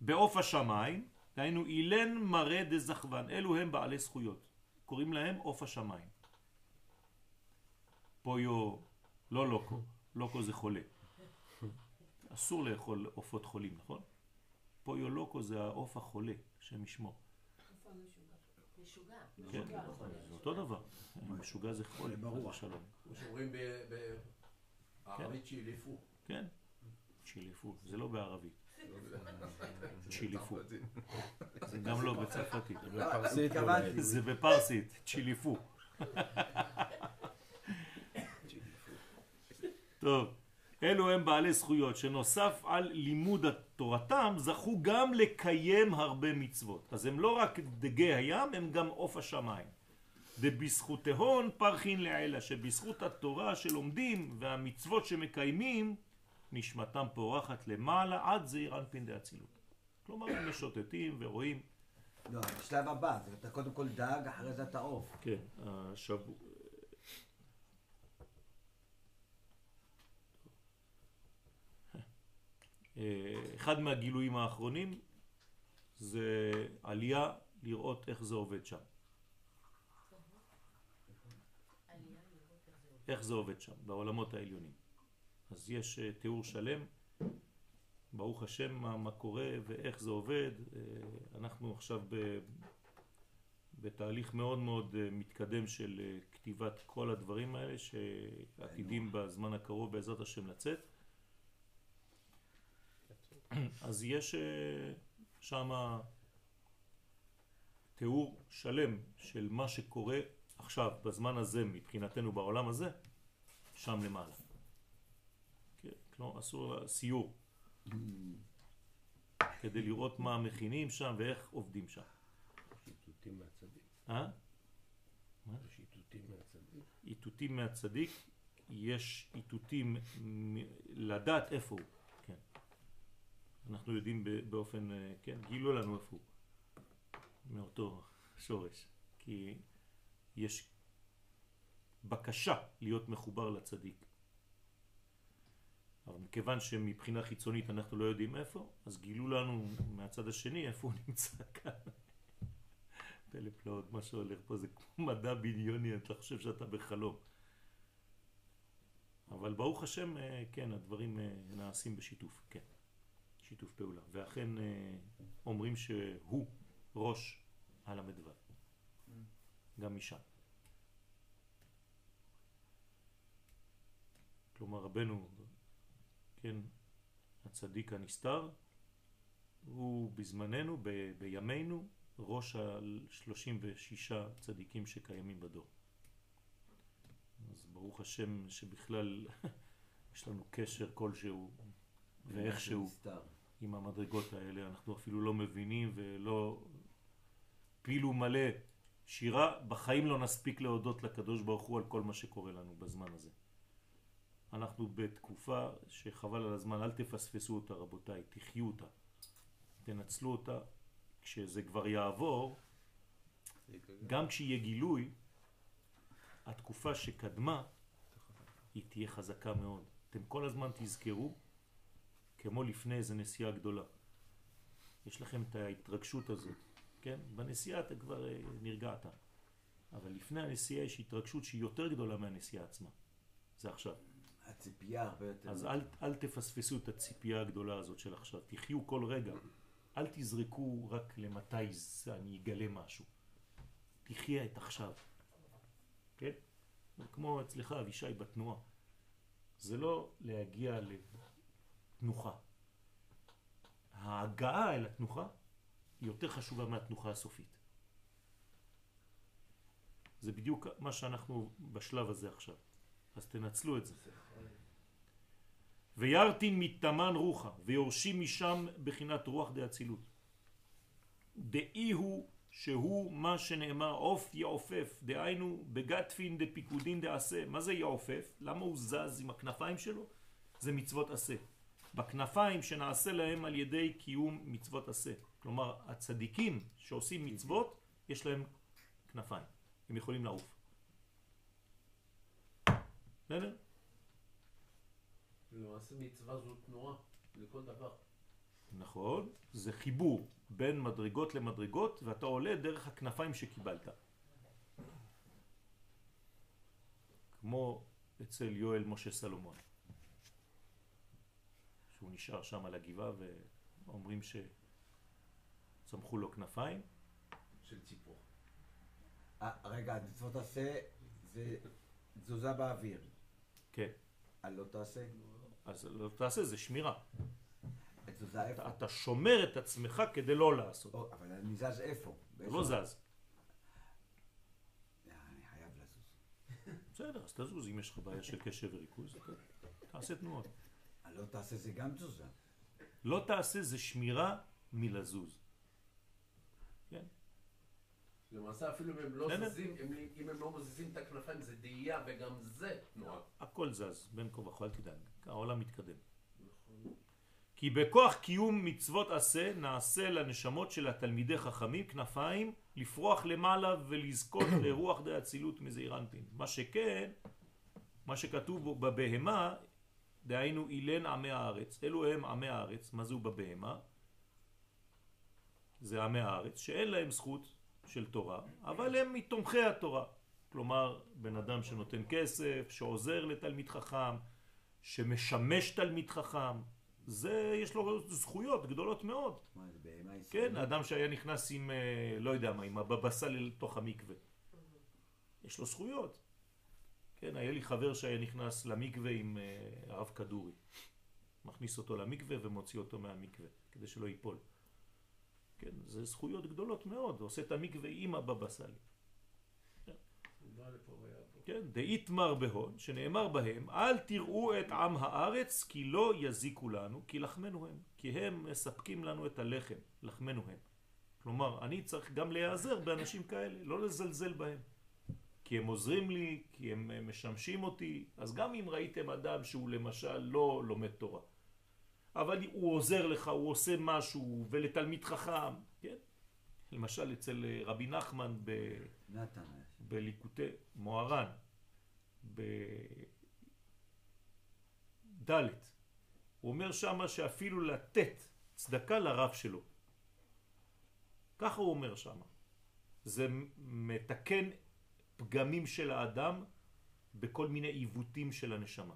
בעוף השמיים, דהיינו אילן מראה דזכוון, אלו הם בעלי זכויות. קוראים להם עוף השמיים. פויו, לא לוקו, לוקו זה חולה. אסור לאכול עופות חולים, נכון? פויו לוקו זה העוף החולה, שם ישמו. משוגע. כן, זה אותו דבר. משוגע זה חולה, ברור. שלום. כמו שאומרים בערבית שילפו. כן, צ'יליפו, זה לא בערבית. צ'יליפו. זה גם לא בצרפתית. זה בפרסית, צ'יליפו. טוב, אלו הם בעלי זכויות שנוסף על לימוד תורתם זכו גם לקיים הרבה מצוות. אז הם לא רק דגי הים, הם גם עוף השמיים. דבזכותהון פרחין לעילה, שבזכות התורה שלומדים והמצוות שמקיימים, נשמתם פורחת למעלה עד זעיר אנפין דאצילות. כלומר, הם משוטטים ורואים. לא, השלב הבא, אתה קודם כל דג, אחרי זה אתה עוף. כן, השבוע... אחד מהגילויים האחרונים זה עלייה לראות איך זה עובד שם. איך זה עובד שם, בעולמות העליונים. אז יש אה, תיאור שלם, ברוך השם מה, מה קורה ואיך זה עובד. אה, אנחנו עכשיו ב, בתהליך מאוד מאוד אה, מתקדם של כתיבת כל הדברים האלה שעתידים בזמן הקרוב בעזרת השם לצאת. אז יש שם תיאור שלם של מה שקורה עכשיו, בזמן הזה, מבחינתנו בעולם הזה, שם למעלה. כלומר, עשו סיור. כדי לראות מה מכינים שם ואיך עובדים שם. איתותים מהצדיק. אה? מה? יש איתותים מהצדיק. איתותים מהצדיק, יש איתותים לדעת איפה הוא, כן. אנחנו יודעים באופן, אה, כן, גילו לנו איפה הוא, מאותו שורש. כי יש בקשה להיות מחובר לצדיק. אבל מכיוון שמבחינה חיצונית אנחנו לא יודעים איפה, אז גילו לנו מהצד השני איפה הוא נמצא כאן. פלא פלאות, מה שהולך פה זה כמו מדע בדיוני, אתה חושב שאתה בחלום. אבל ברוך השם, אה, כן, הדברים אה, נעשים בשיתוף, כן, שיתוף פעולה. ואכן אה, אומרים שהוא ראש המדבר. גם משם. כלומר רבנו, כן, הצדיק הנסתר, הוא בזמננו, ב, בימינו, ראש על 36 צדיקים שקיימים בדור. אז ברוך השם שבכלל יש לנו קשר כלשהו ואיכשהו עם המדרגות האלה, אנחנו אפילו לא מבינים ולא פילו מלא שירה, בחיים לא נספיק להודות לקדוש ברוך הוא על כל מה שקורה לנו בזמן הזה. אנחנו בתקופה שחבל על הזמן, אל תפספסו אותה רבותיי, תחיו אותה, תנצלו אותה, כשזה כבר יעבור, גם כשיהיה גילוי, התקופה שקדמה היא תהיה חזקה מאוד. אתם כל הזמן תזכרו, כמו לפני איזה נסיעה גדולה. יש לכם את ההתרגשות הזאת. כן? בנסיעה אתה כבר אה, נרגעת. אבל לפני הנסיעה יש התרגשות שהיא יותר גדולה מהנסיעה עצמה. זה עכשיו. הציפייה הרבה יותר... אז אל, אל תפספסו את הציפייה הגדולה הזאת של עכשיו. תחיו כל רגע. אל תזרקו רק למתי אני אגלה משהו. תחיה את עכשיו. כן? כמו אצלך אבישי בתנועה. זה לא להגיע לתנוחה. ההגעה אל התנוחה היא יותר חשובה מהתנוחה הסופית. זה בדיוק מה שאנחנו בשלב הזה עכשיו. אז תנצלו את זה. וירתין מתמן רוחה, ויורשים משם בחינת רוח דאצילות. דאי הוא שהוא מה שנאמר עוף יעופף, דהיינו בגטפין דפיקודין דעשה. מה זה יעופף? למה הוא זז עם הכנפיים שלו? זה מצוות עשה. בכנפיים שנעשה להם על ידי קיום מצוות עשה. כלומר, הצדיקים שעושים מצוות, יש להם כנפיים. הם יכולים לעוף. בסדר? למעשה מצווה זו תנועה לכל דבר. נכון, זה חיבור בין מדרגות למדרגות ואתה עולה דרך הכנפיים שקיבלת. כמו אצל יואל משה סלומון, שהוא נשאר שם על הגבעה ואומרים שצמחו לו כנפיים. של ציפור. אה, רגע, מצוות תעשה זה תזוזה באוויר. כן, אה, לא תעשה? אז לא תעשה, זה שמירה. איפה? אתה, אתה שומר את עצמך כדי לא לעשות. או, אבל אני זז איפה? לא זז. אה, אני חייב לזוז. בסדר, אז תזוז, אם יש לך בעיה של קשב וריכוז, תעשה תנועות. לא תעשה זה גם תזוזה. לא תעשה זה שמירה מלזוז. למעשה אפילו אם הם לא בסדר. זזים, אם, אם הם לא מזיזים את הכנפיים זה דהייה וגם זה תנועה. הכל זז, בין כה וכה, אל תדאג, העולם מתקדם. כי בכוח קיום מצוות עשה נעשה לנשמות של התלמידי חכמים כנפיים לפרוח למעלה ולזכות לרוח די אצילות מזעיר אנפין. מה שכן, מה שכתוב בבהמה, דהיינו אילן עמי הארץ. אלו הם עמי הארץ, מה זהו בבהמה? זה עמי הארץ, שאין להם זכות של תורה, אבל הם מתומכי התורה. כלומר, בן אדם שנותן כסף, שעוזר לתלמיד חכם, שמשמש תלמיד חכם, זה, יש לו זכויות גדולות מאוד. מה זה בהמה ישראלית? כן, אדם שהיה נכנס עם, אה, לא יודע מה, עם הבבא סאלי לתוך המקווה. יש לו זכויות. כן, היה לי חבר שהיה נכנס למקווה עם אה, הרב כדורי. מכניס אותו למקווה ומוציא אותו מהמקווה, כדי שלא ייפול. כן, זה זכויות גדולות מאוד, עושה את המקווה עם הבבא סאלי. כן, דאיתמר בהון, שנאמר בהם, אל תראו את עם הארץ, כי לא יזיקו לנו, כי לחמנו הם. כי הם מספקים לנו את הלחם, לחמנו הם. כלומר, אני צריך גם להיעזר באנשים כאלה, לא לזלזל בהם. כי הם עוזרים לי, כי הם משמשים אותי, אז גם אם ראיתם אדם שהוא למשל לא לומד תורה, אבל הוא עוזר לך, הוא עושה משהו, ולתלמיד חכם, כן? למשל אצל אה, רבי נחמן ב... נתן היה שם. בליקוטי מוהר"ן, בד' הוא אומר שמה שאפילו לתת צדקה לרב שלו. ככה הוא אומר שמה. זה מתקן פגמים של האדם בכל מיני עיוותים של הנשמה.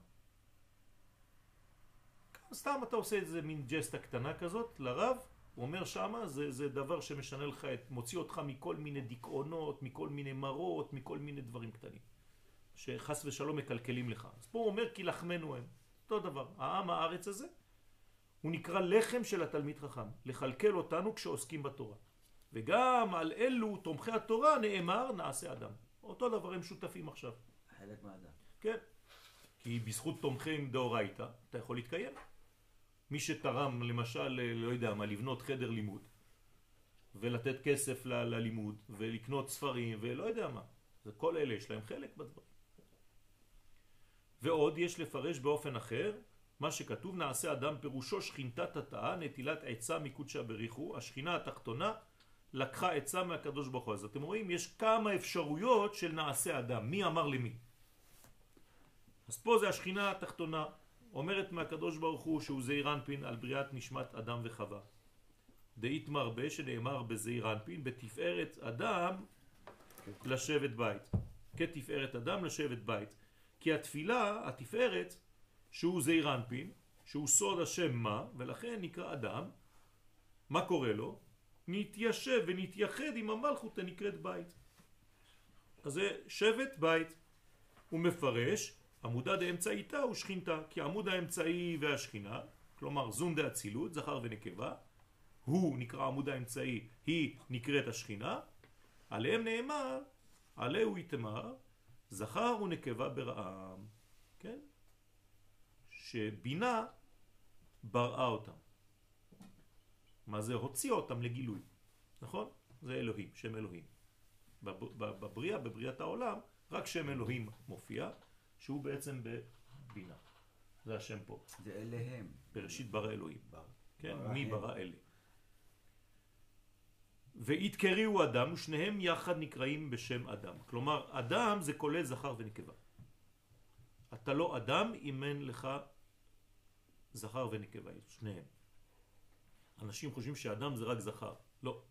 סתם אתה עושה איזה מין ג'סטה קטנה כזאת לרב, הוא אומר שמה זה, זה דבר שמשנה לך את, מוציא אותך מכל מיני דיכאונות, מכל מיני מרות, מכל מיני דברים קטנים. שחס ושלום מקלקלים לך. אז פה הוא אומר כי לחמנו הם. אותו דבר, העם הארץ הזה, הוא נקרא לחם של התלמיד חכם, לכלכל אותנו כשעוסקים בתורה. וגם על אלו תומכי התורה נאמר נעשה אדם. אותו דבר הם שותפים עכשיו. חלק מהאדם. כן. כי בזכות תומכים דאורייתא אתה יכול להתקיים. מי שתרם למשל, אה, לא יודע מה, לבנות חדר לימוד ולתת כסף ל- ללימוד ולקנות ספרים ולא יודע מה. זה כל אלה יש להם חלק בדברים. ועוד יש לפרש באופן אחר מה שכתוב נעשה אדם פירושו שכינתת התאה נטילת עצה מקודשה בריחו השכינה התחתונה לקחה עצה מהקדוש ברוך הוא אז אתם רואים יש כמה אפשרויות של נעשה אדם מי אמר למי אז פה זה השכינה התחתונה אומרת מהקדוש ברוך הוא שהוא זעיר אנפין על בריאת נשמת אדם וחווה דאית מרבה שנאמר בזעיר אנפין בתפארת אדם לשבת בית כתפארת אדם לשבת בית כי התפילה, התפארת, שהוא זעיר אנפין, שהוא סוד השם מה, ולכן נקרא אדם, מה קורה לו? נתיישב ונתייחד עם המלכות הנקראת בית. אז זה שבט בית. הוא מפרש, עמודה דאמצעיתה הוא שכינתה, כי עמוד האמצעי והשכינה, כלומר זום דאצילות, זכר ונקבה, הוא נקרא עמוד האמצעי, היא נקראת השכינה, עליהם נאמר, עליהו יתמר, זכר ונקבה ברעם, כן? שבינה בראה אותם. מה זה? הוציאה אותם לגילוי, נכון? זה אלוהים, שם אלוהים. בבריאה, בבריאת העולם, רק שם אלוהים מופיע, שהוא בעצם בבינה. זה השם פה. זה אליהם. בראשית ברא אלוהים. בר- כן, ברא מי. ברא אלה. ויתקריאו אדם ושניהם יחד נקראים בשם אדם. כלומר, אדם זה כולל זכר ונקבה. אתה לא אדם אם אין לך זכר ונקבה, שניהם. אנשים חושבים שאדם זה רק זכר. לא.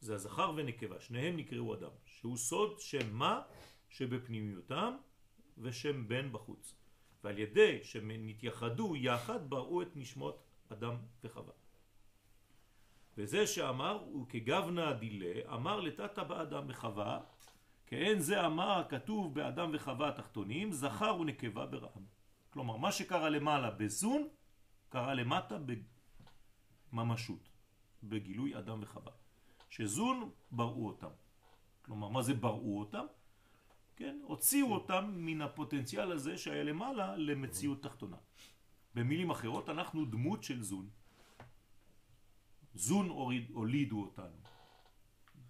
זה הזכר ונקבה, שניהם נקראו אדם, שהוא סוד שם מה שבפנימיותם ושם בן בחוץ. ועל ידי שנתייחדו יחד בראו את נשמות אדם וחווה. וזה שאמר הוא כגוונה דילה אמר לתתא באדם וחווה כאין זה אמר הכתוב באדם וחווה התחתונים זכר ונקבה ברעם. כלומר מה שקרה למעלה בזון קרה למטה בממשות, בגילוי אדם וחווה. שזון בראו אותם. כלומר מה זה בראו אותם? כן, הוציאו אותם מן הפוטנציאל הזה שהיה למעלה למציאות תחתונה. במילים אחרות אנחנו דמות של זון. זון הוריד, הולידו אותנו.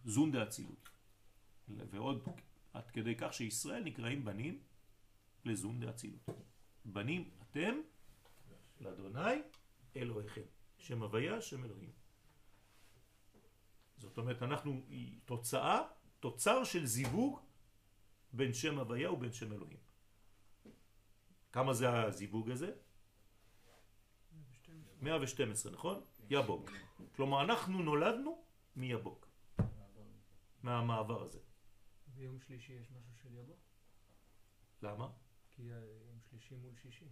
זון דאצילות. ועוד עד כדי כך שישראל נקראים בנים לזון דאצילות. בנים אתם לאדוני אלוהיכם. שם הוויה, שם אלוהים. זאת אומרת, אנחנו תוצאה, תוצר של זיווג בין שם הוויה ובין שם אלוהים. כמה זה הזיווג הזה? 112, נכון? יבוק. כלומר, אנחנו נולדנו מיבוק. מהמעבר הזה. ביום שלישי יש משהו של יבוא? למה? כי יום שלישי מול שישי.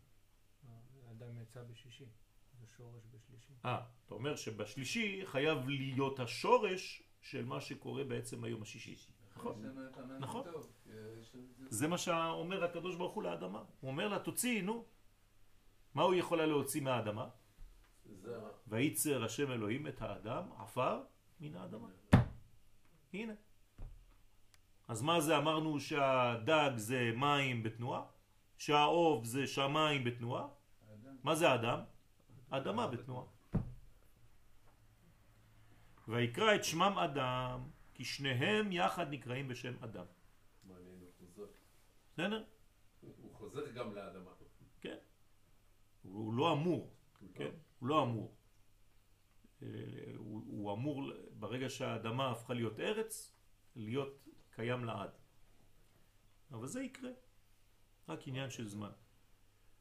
האדם יצא בשישי. זה שורש בשלישי. אה, אתה אומר שבשלישי חייב להיות השורש של מה שקורה בעצם היום השישי. נכון, נכון. זה מה שאומר הקדוש ברוך הוא לאדמה. הוא אומר לה, תוציאי, נו. מה הוא יכול להוציא מהאדמה? וייצר השם אלוהים את האדם, עפר מן האדמה. הנה. אז מה זה אמרנו שהדג זה מים בתנועה? שהאוב זה שמיים בתנועה? מה זה האדם? אדמה בתנועה. ויקרא את שמם אדם, כי שניהם יחד נקראים בשם אדם. מעניין, הוא חוזר. בסדר? הוא חוזר גם לאדמה. כן. הוא לא אמור, כן? הוא לא אמור. אה, הוא, הוא אמור, ברגע שהאדמה הפכה להיות ארץ, להיות קיים לעד. אבל זה יקרה. רק עניין של זמן.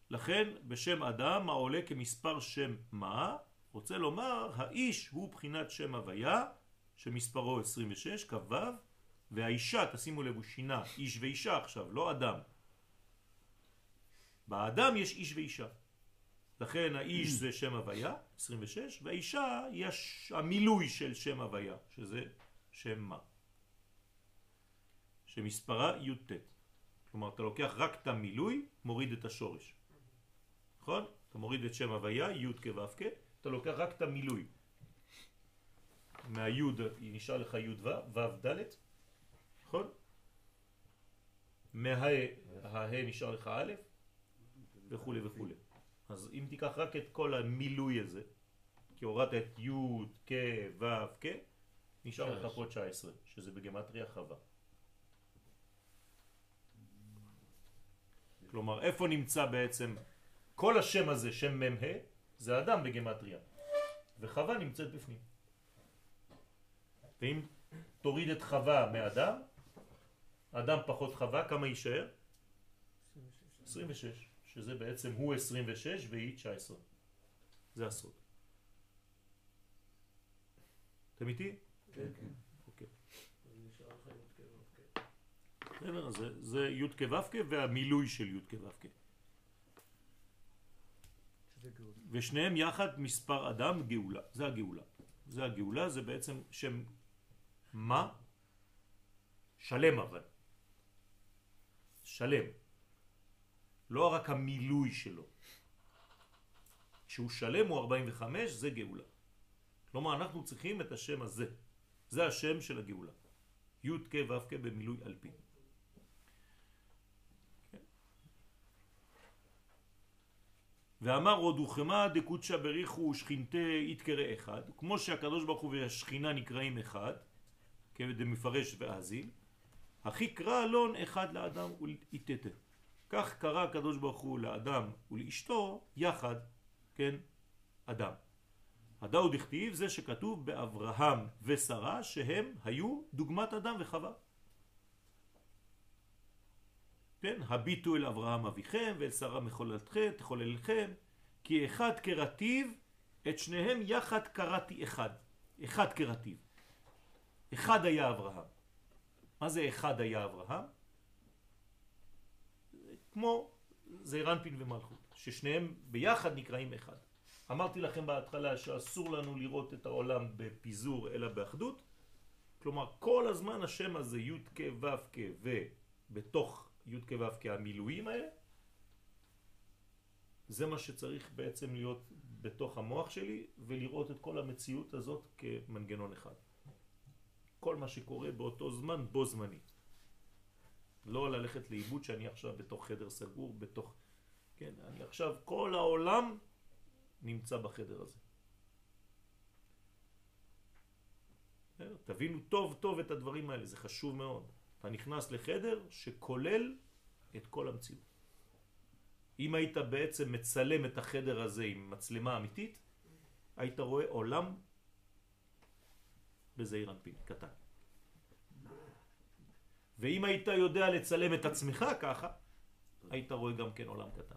לכן בשם אדם העולה כמספר שם מה, רוצה לומר האיש הוא בחינת שם הוויה שמספרו 26 כ"ו והאישה תשימו לב הוא שינה איש ואישה עכשיו לא אדם. באדם יש איש ואישה. לכן האיש זה שם הוויה 26 והאישה יש המילוי של שם הוויה שזה שם מה? שמספרה י"ט. כלומר אתה לוקח רק את המילוי מוריד את השורש. נכון? אתה מוריד את שם הוויה, י' כו' כ', אתה לוקח רק את המילוי. מהיוד נשאר לך י' ו', ו' ד', נכון? מהה נשאר לך א', וכו' וכו'. אז אם תיקח רק את כל המילוי הזה, כי הורדת את י' כ' ו' כ', נשאר לך פה 19, שזה בגמטריה חווה. כלומר, איפה נמצא בעצם כל השם הזה, שם מ"ה, זה אדם בגמטריה, וחווה נמצאת בפנים. ואם תוריד את חווה מאדם, אדם פחות חווה, כמה יישאר? 26, שזה בעצם הוא 26 והיא 19. זה הסוד. אתם איתי? כן. אוקיי. בסדר, זה י' כו' והמילוי של י' כו' ושניהם יחד מספר אדם גאולה, זה הגאולה. זה הגאולה, זה בעצם שם מה? שלם אבל. שלם. לא רק המילוי שלו. כשהוא שלם הוא 45 זה גאולה. כלומר אנחנו צריכים את השם הזה. זה השם של הגאולה. י' כ' ו' כ' במילוי אלפי. ואמר עוד וכמה דקודשא בריחו ושכינתי יתקרא אחד, כמו שהקדוש ברוך הוא והשכינה נקראים אחד, כדמפרש ואזיל, הכי קרא אלון אחד לאדם ולאיתתה. כך קרא הקדוש ברוך הוא לאדם ולאשתו יחד, כן, אדם. הדאו דכתיב זה שכתוב באברהם ושרה שהם היו דוגמת אדם וחווה. כן, הביטו אל אברהם אביכם ואל שרה מחוללתכם, תחוללכם, כי אחד כרטיב את שניהם יחד קראתי אחד. אחד קראתיו. אחד היה אברהם. מה זה אחד היה אברהם? כמו זעירנפין ומלכות, ששניהם ביחד נקראים אחד. אמרתי לכם בהתחלה שאסור לנו לראות את העולם בפיזור אלא באחדות, כלומר כל הזמן השם הזה י' כ' ו' כ' ובתוך י' כ' ו' כ' המילואים האלה, זה מה שצריך בעצם להיות בתוך המוח שלי ולראות את כל המציאות הזאת כמנגנון אחד. כל מה שקורה באותו זמן בו זמנית. לא ללכת לאיבוד שאני עכשיו בתוך חדר סגור, בתוך... כן, אני עכשיו, כל העולם נמצא בחדר הזה. תבינו טוב טוב את הדברים האלה, זה חשוב מאוד. אתה נכנס לחדר שכולל את כל המציאות. אם היית בעצם מצלם את החדר הזה עם מצלמה אמיתית, היית רואה עולם בזעיר אנפין, קטן. ואם היית יודע לצלם את עצמך ככה, היית רואה גם כן עולם קטן.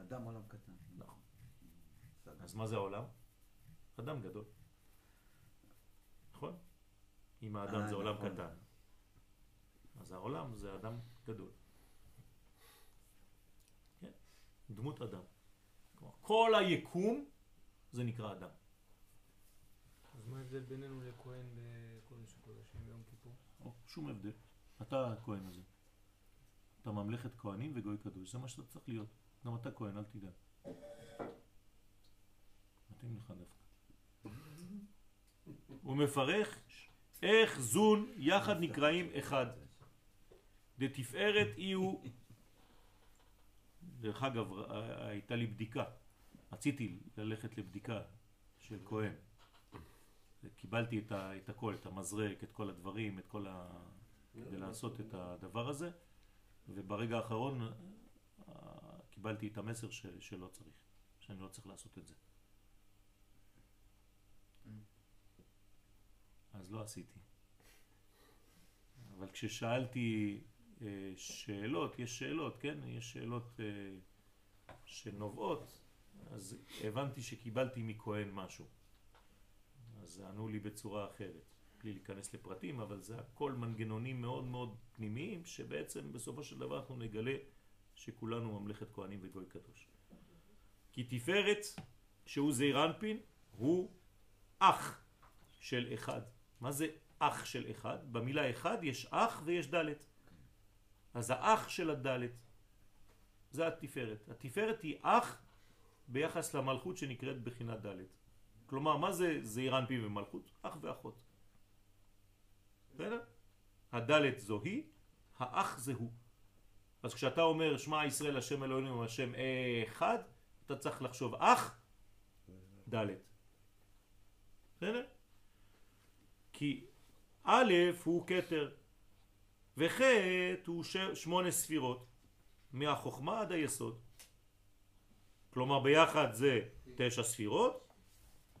אדם עולם קטן. נכון. אז מה זה העולם? אדם גדול. נכון? אם האדם אה, זה עולם נכון. קטן, אז העולם זה אדם גדול. כן? דמות אדם. כל היקום זה נקרא אדם. ההבדל בינינו לכהן בקודש הקודשים ביום כיפור? או, שום הבדל. אתה הכהן הזה. אתה ממלכת כהנים וגוי קדוש, זה מה שאתה צריך להיות. גם אתה כהן, אל תדאג. מתאים לך דווקא. הוא מפרש איך זון יחד נקראים אחד. דתפארת אי הוא דרך אגב, ר- הייתה לי בדיקה. רציתי ללכת לבדיקה של כהן. קיבלתי את, ה, את הכל, את המזרק, את כל הדברים, את כל ה... כדי לעשות את הדבר הזה, וברגע האחרון אה, קיבלתי את המסר ש, שלא צריך, שאני לא צריך לעשות את זה. אז לא עשיתי. אבל כששאלתי אה, שאלות, יש שאלות, כן? יש שאלות אה, שנובעות, אז הבנתי שקיבלתי מכהן משהו. אז ענו לי בצורה אחרת, בלי להיכנס לפרטים, אבל זה הכל מנגנונים מאוד מאוד פנימיים, שבעצם בסופו של דבר אנחנו נגלה שכולנו ממלכת כהנים וגוי קדוש. כי תפארת, שהוא זעיר אנפין, הוא אח של אחד. מה זה אח של אחד? במילה אחד יש אח ויש דלת. אז האח של הדלת זה התפארת. התפארת היא אח ביחס למלכות שנקראת בחינת דלת. כלומר, מה זה זעיר אנפין ומלכות? אח ואחות. בסדר? הדלת זו היא, האח זה הוא. אז כשאתה אומר שמע ישראל השם אלוהינו השם אחד, אתה צריך לחשוב אח, דלת. בסדר? כי א' הוא כתר וח' הוא ש... שמונה ספירות מהחוכמה עד היסוד. כלומר ביחד זה תשע ספירות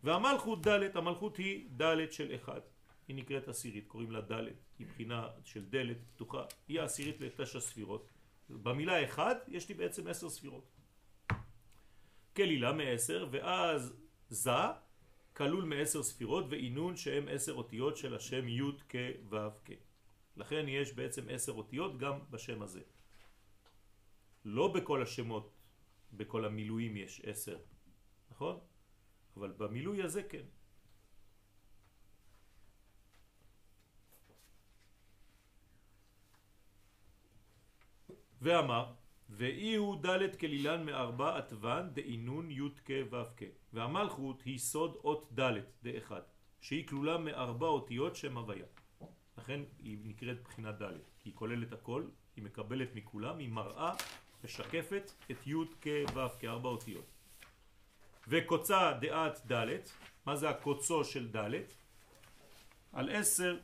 והמלכות ד', המלכות היא ד' של אחד. היא נקראת עשירית, קוראים לה ד', היא בחינה של דלת פתוחה, היא העשירית לתשע ספירות. במילה אחד יש לי בעצם עשר ספירות. כלילה מעשר ואז זה כלול מעשר ספירות ועינון שהם עשר אותיות של השם י' כ' ו' כ'. לכן יש בעצם עשר אותיות גם בשם הזה. לא בכל השמות, בכל המילואים יש עשר, נכון? אבל במילוי הזה כן. ואמר, ואי הוא ד' כלילן מארבע עטבן דאינון י' כ' ו' כ' והמלכות היא סוד אות ד' דאחד שהיא כלולה מארבע אותיות שם הוויה. לכן היא נקראת בחינת ד' כי היא כוללת הכל, היא מקבלת מכולם, היא מראה, משקפת את י' כ' ו' כארבע אותיות וקוצה דעת ד' מה זה הקוצו של ד'? על עשר,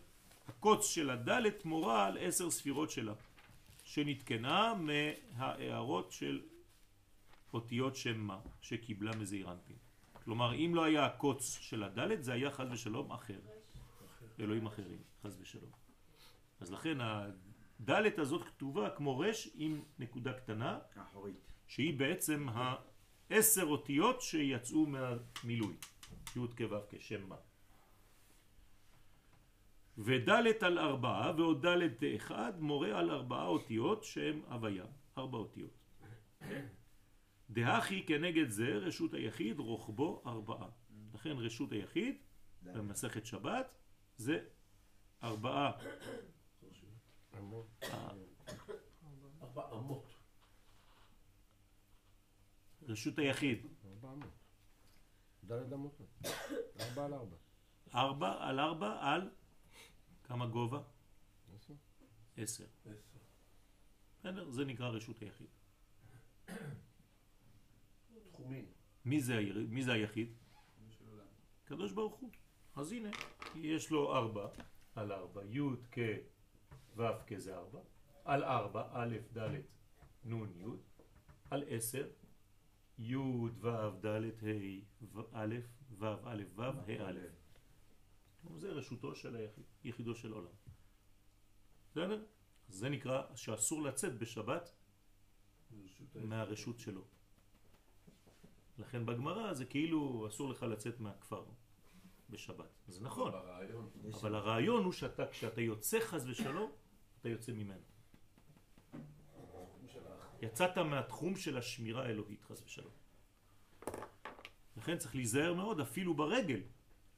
הקוץ של הד' מורה על עשר ספירות שלה שנתקנה מההערות של אותיות שם מה שקיבלה מזעיר אנפין. כלומר, אם לא היה הקוץ של הדלת, זה היה חז ושלום אחר. אלוהים אחרים, חז ושלום. אז לכן הדלת הזאת כתובה כמו רש עם נקודה קטנה, אחורית. שהיא בעצם עשר אותיות שיצאו מהמילוי, י' כו' כשם מה. ודלת על ארבעה ועוד דלת דאחד מורה על ארבעה אותיות שהם הוויה, ארבע אותיות. דהכי כנגד זה רשות היחיד רוחבו ארבעה. לכן רשות היחיד במסכת שבת זה ארבעה. ארבע אמות. רשות היחיד ארבע אמות. דלת אמות. ארבע על ארבע. ארבע על ארבע על כמה גובה? עשר. עשר. עשר. בסדר? זה נקרא רשות היחיד. תחומים. מי זה, היר... מי זה היחיד? קדוש ברוך הוא. אז הנה, יש לו ארבע על ארבע, י' כ' ו' כ' זה ארבע, על ארבע, א', ד', נ', י', על עשר, י', ו', ד', ה', א', ו', א', ו', ה', א'. זה רשותו של היחיד, יחידו של עולם. בסדר? זה נקרא שאסור לצאת בשבת רשות מהרשות שלו. לכן בגמרא זה כאילו אסור לך לצאת מהכפר בשבת. זה נכון, אבל הרעיון הוא שאתה, כשאתה יוצא חס ושלום, אתה יוצא ממנו. יצאת מהתחום של השמירה האלוהית חס ושלום. לכן צריך להיזהר מאוד אפילו ברגל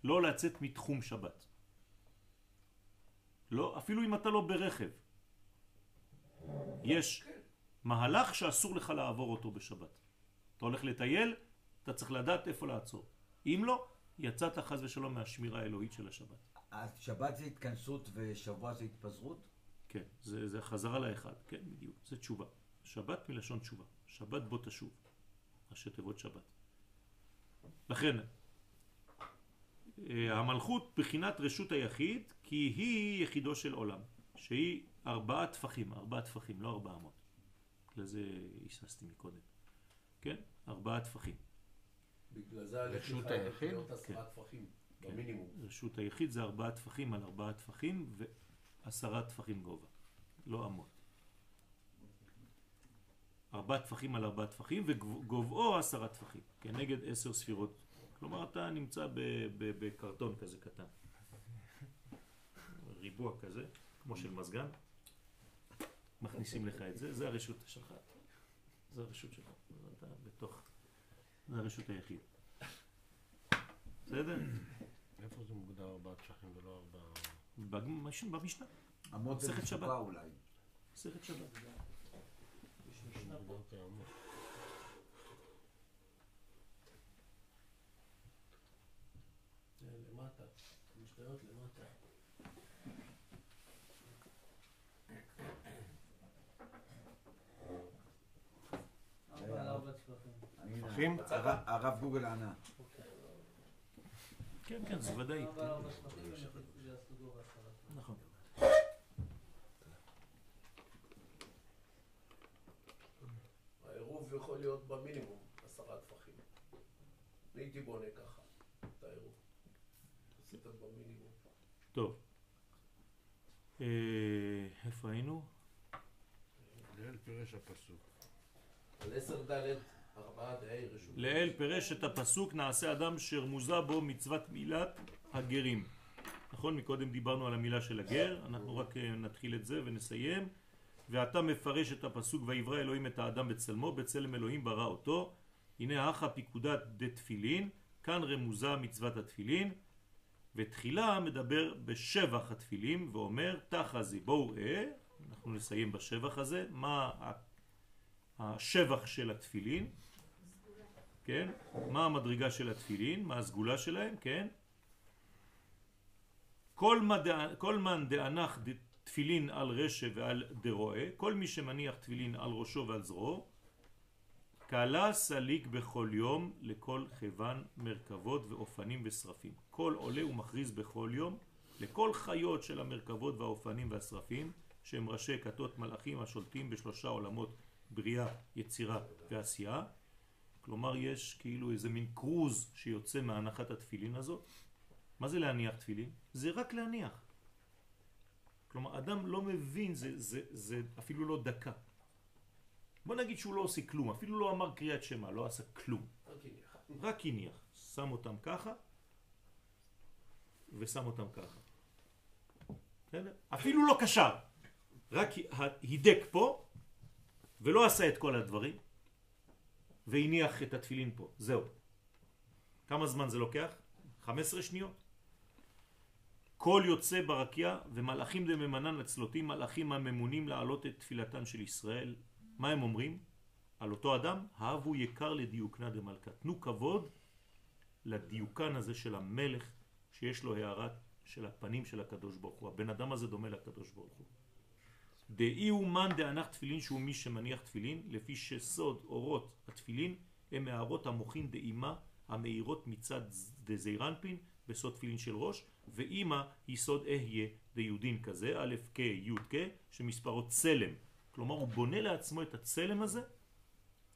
לא לצאת מתחום שבת. לא, אפילו אם אתה לא ברכב. יש מהלך שאסור לך לעבור אותו בשבת. אתה הולך לטייל, אתה צריך לדעת איפה לעצור. אם לא, יצאת חס ושלום מהשמירה האלוהית של השבת. אז שבת זה התכנסות ושבוע זה התפזרות? כן, זה, זה חזרה לאחד, כן, בדיוק, זה תשובה. שבת מלשון תשובה, שבת בוא תשוב, ראשי תיבות שבת. לכן, אה, המלכות בחינת רשות היחיד, כי היא יחידו של עולם, שהיא ארבעה טפחים, ארבעה טפחים, לא ארבעה אמות. לזה היססתי מקודם. כן? ארבעה טפחים. בגלל זה רשות היחיד? להיות עשרה טפחים. כן. במינימום. רשות היחיד זה ארבעה טפחים על ארבעה טפחים ועשרה טפחים גובה, לא אמות. ארבעה טפחים על ארבעה טפחים וגובהו עשרה טפחים, כנגד עשר ספירות. כלומר אתה נמצא ב- ב- בקרטון כזה קטן. ריבוע כזה, כמו של מזגן. מכניסים לך את זה, זה הרשות שלך. זה הרשות שלך. אתה בתוך... זה הרשות היחיד. בסדר? איפה זה מוגדר ארבעת שכים ולא ארבע... במש- במשנה, שבת. מצוקה אולי. מסכת שבת. למטה. למטה. הרב- גוגל ענה. כן, כן, זה ודאי. נכון. העירוב יכול להיות במינימום עשרה טפחים. אני הייתי בונה ככה את העירוב. עשית במינימום. טוב. אה, איפה היינו? ליל פירש הפסוק. על עשר ד' ארבעה דהי רשות. לאל פירש את הפסוק נעשה אדם שרמוזה בו מצוות מילת הגרים. נכון? מקודם דיברנו על המילה של הגר, אנחנו רק אה, נתחיל את זה ונסיים. ואתה מפרש את הפסוק ויברא אלוהים את האדם בצלמו, בצלם אלוהים ברא אותו. הנה הכה פיקודת דתפילין, כאן רמוזה מצוות התפילין. ותחילה מדבר בשבח התפילים ואומר תחזי בואו ראה, אנחנו נסיים בשבח הזה, מה השבח של התפילין, כן? מה המדרגה של התפילין, מה הסגולה שלהם, כן? כל, מדע, כל מן דאנח ד- תפילין על רשע ועל דרועה, כל מי שמניח תפילין על ראשו ועל זרועו, קלה סליק בכל יום לכל כיוון מרכבות ואופנים ושרפים. כל עולה ומכריז בכל יום לכל חיות של המרכבות והאופנים והשרפים שהם ראשי כתות מלאכים השולטים בשלושה עולמות בריאה, יצירה ועשייה. כלומר יש כאילו איזה מין קרוז שיוצא מהנחת התפילין הזאת. מה זה להניח תפילין? זה רק להניח. כלומר אדם לא מבין, זה, זה, זה אפילו לא דקה. בוא נגיד שהוא לא עושה כלום, אפילו לא אמר קריאת שמע, לא עשה כלום. רק הניח. שם אותם ככה ושם אותם ככה. בסדר? אפילו לא קשר, רק הידק פה ולא עשה את כל הדברים והניח את התפילין פה, זהו. כמה זמן זה לוקח? 15 שניות. כל יוצא ברקיע ומלאכים דממנן לצלותים, מלאכים הממונים להעלות את תפילתם של ישראל. מה הם אומרים? על אותו אדם, האבו יקר לדיוקנה דמלכה. תנו כבוד לדיוקן הזה של המלך, שיש לו הערת של הפנים של הקדוש ברוך הוא. הבן אדם הזה דומה לקדוש ברוך הוא. דאי אומן דאנח תפילין שהוא מי שמניח תפילין, לפי שסוד אורות התפילין הם הערות המוחין דאימה המאירות מצד דזיירנפין בסוד תפילין של ראש, ואימא היא סוד אהיה דיודין כזה, א' כ' י' כ', שמספרו צלם. כלומר הוא בונה לעצמו את הצלם הזה,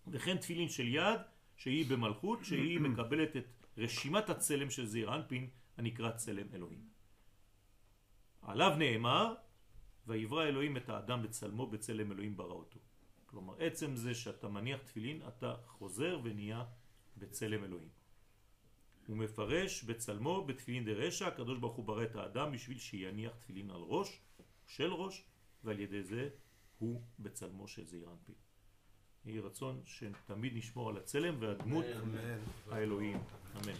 וכן תפילין של יד שהיא במלכות, שהיא מקבלת את רשימת הצלם של זעיר אנפין הנקרא צלם אלוהים. עליו נאמר, ויברא אלוהים את האדם בצלמו בצלם אלוהים ברא אותו. כלומר עצם זה שאתה מניח תפילין אתה חוזר ונהיה בצלם אלוהים. הוא מפרש בצלמו בתפילין דרשע, הקדוש ברוך הוא ברא את האדם בשביל שיניח תפילין על ראש, של ראש, ועל ידי זה הוא בצלמו של זעיר אנפין. יהי רצון שתמיד נשמור על הצלם והדמות האלוהים. אמן.